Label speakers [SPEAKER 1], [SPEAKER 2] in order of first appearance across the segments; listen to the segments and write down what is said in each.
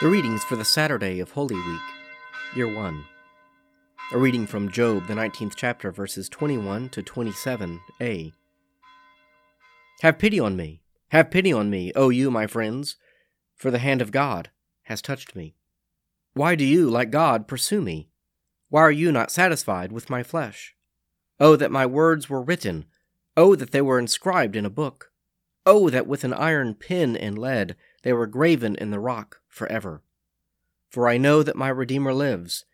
[SPEAKER 1] The readings for the Saturday of Holy Week, Year 1. A reading from Job, the 19th chapter, verses 21 to 27a. Have pity on me, have pity on me, O you, my friends, for the hand of God has touched me. Why do you, like God, pursue me? Why are you not satisfied with my flesh? Oh, that my words were written! Oh, that they were inscribed in a book! Oh, that with an iron pen and lead they were graven in the rock forever. For I know that my Redeemer lives,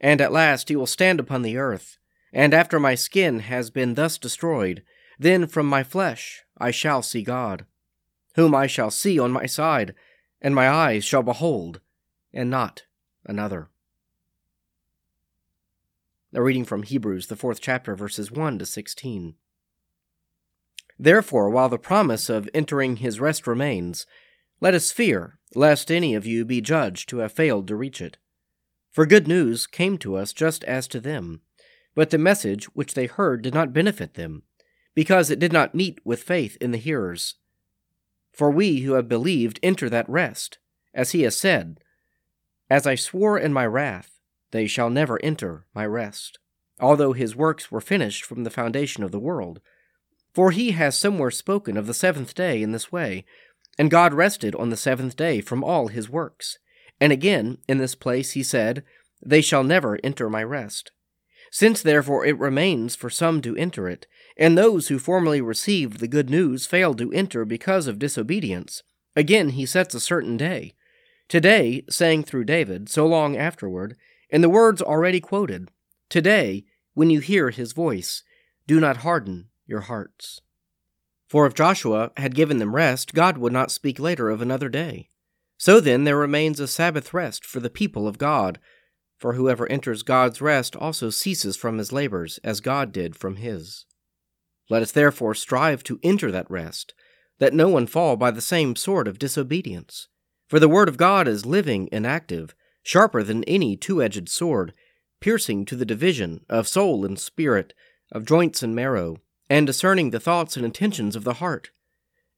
[SPEAKER 1] and at last he will stand upon the earth, and after my skin has been thus destroyed, then from my flesh I shall see God, whom I shall see on my side, and my eyes shall behold, and not another. A reading from Hebrews, the fourth chapter, verses 1 to 16. Therefore, while the promise of entering his rest remains, let us fear, lest any of you be judged to have failed to reach it. For good news came to us just as to them, but the message which they heard did not benefit them, because it did not meet with faith in the hearers. For we who have believed enter that rest, as he has said, As I swore in my wrath, they shall never enter my rest, although his works were finished from the foundation of the world. For he has somewhere spoken of the seventh day in this way, and God rested on the seventh day from all his works. And again, in this place he said, They shall never enter my rest. Since therefore it remains for some to enter it, and those who formerly received the good news failed to enter because of disobedience, again he sets a certain day. Today, saying through David, so long afterward, in the words already quoted, Today, when you hear his voice, do not harden your hearts. For if Joshua had given them rest, God would not speak later of another day. So then there remains a Sabbath rest for the people of God, for whoever enters God's rest also ceases from his labors, as God did from his. Let us therefore strive to enter that rest, that no one fall by the same sort of disobedience. For the word of God is living and active, sharper than any two edged sword, piercing to the division of soul and spirit, of joints and marrow and discerning the thoughts and intentions of the heart.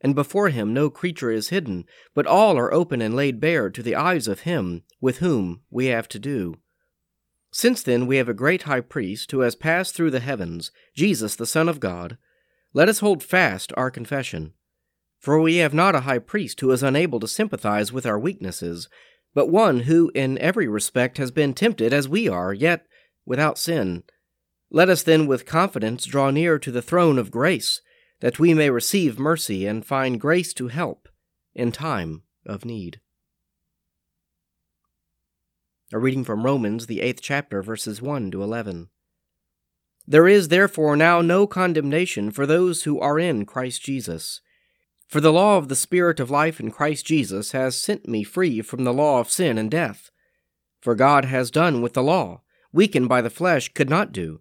[SPEAKER 1] And before him no creature is hidden, but all are open and laid bare to the eyes of him with whom we have to do. Since then we have a great high priest who has passed through the heavens, Jesus the Son of God, let us hold fast our confession. For we have not a high priest who is unable to sympathize with our weaknesses, but one who in every respect has been tempted as we are, yet without sin. Let us then with confidence draw near to the throne of grace, that we may receive mercy and find grace to help in time of need. A reading from Romans, the eighth chapter, verses 1 to 11. There is therefore now no condemnation for those who are in Christ Jesus. For the law of the Spirit of life in Christ Jesus has sent me free from the law of sin and death. For God has done what the law, weakened by the flesh, could not do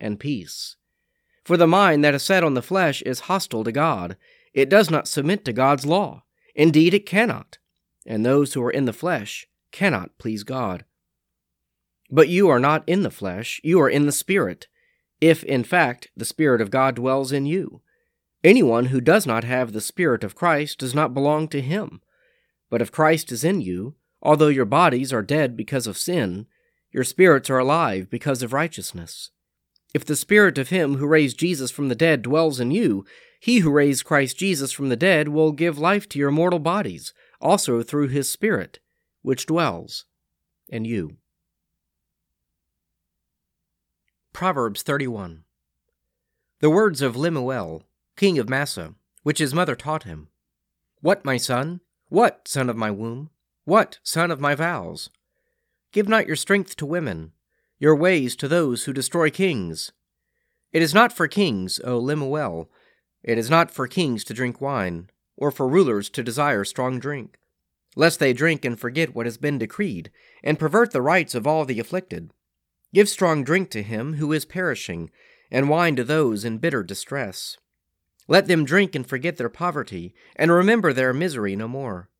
[SPEAKER 1] and peace. For the mind that is set on the flesh is hostile to God. It does not submit to God's law. Indeed, it cannot. And those who are in the flesh cannot please God. But you are not in the flesh, you are in the Spirit, if in fact the Spirit of God dwells in you. Anyone who does not have the Spirit of Christ does not belong to him. But if Christ is in you, although your bodies are dead because of sin, your spirits are alive because of righteousness. If the Spirit of Him who raised Jesus from the dead dwells in you, He who raised Christ Jesus from the dead will give life to your mortal bodies, also through His Spirit, which dwells in you. Proverbs 31 The words of Lemuel, king of Massa, which his mother taught him. What, my son? What, son of my womb? What, son of my vows? Give not your strength to women your ways to those who destroy kings. It is not for kings, O Lemuel, it is not for kings to drink wine, or for rulers to desire strong drink, lest they drink and forget what has been decreed, and pervert the rights of all the afflicted. Give strong drink to him who is perishing, and wine to those in bitter distress. Let them drink and forget their poverty, and remember their misery no more.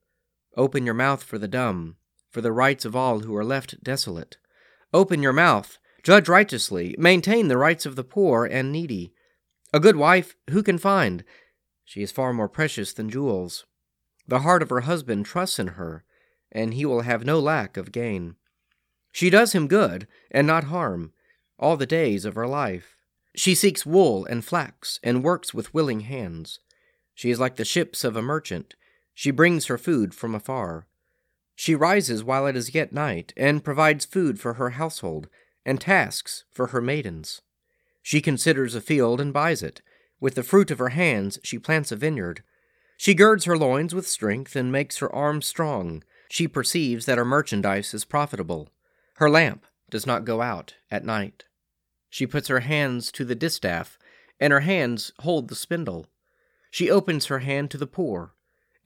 [SPEAKER 1] Open your mouth for the dumb, for the rights of all who are left desolate. Open your mouth, judge righteously, maintain the rights of the poor and needy. A good wife who can find? She is far more precious than jewels. The heart of her husband trusts in her, and he will have no lack of gain. She does him good, and not harm, all the days of her life. She seeks wool and flax, and works with willing hands. She is like the ships of a merchant. She brings her food from afar. She rises while it is yet night, and provides food for her household, and tasks for her maidens. She considers a field and buys it. With the fruit of her hands she plants a vineyard. She girds her loins with strength and makes her arms strong. She perceives that her merchandise is profitable. Her lamp does not go out at night. She puts her hands to the distaff, and her hands hold the spindle. She opens her hand to the poor,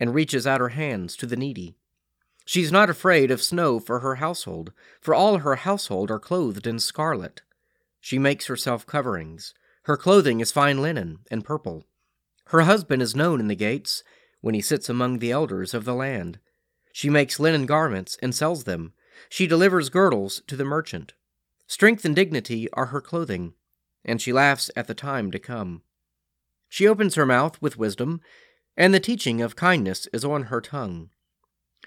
[SPEAKER 1] and reaches out her hands to the needy. She is not afraid of snow for her household, for all her household are clothed in scarlet. She makes herself coverings. Her clothing is fine linen and purple. Her husband is known in the gates, when he sits among the elders of the land. She makes linen garments and sells them. She delivers girdles to the merchant. Strength and dignity are her clothing, and she laughs at the time to come. She opens her mouth with wisdom, and the teaching of kindness is on her tongue.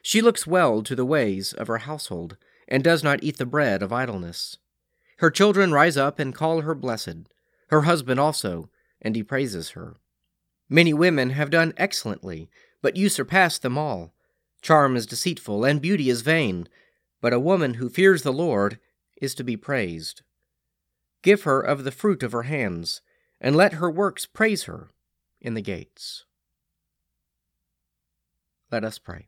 [SPEAKER 1] She looks well to the ways of her household, and does not eat the bread of idleness. Her children rise up and call her blessed, her husband also, and he praises her. Many women have done excellently, but you surpass them all. Charm is deceitful, and beauty is vain, but a woman who fears the Lord is to be praised. Give her of the fruit of her hands, and let her works praise her in the gates. Let us pray.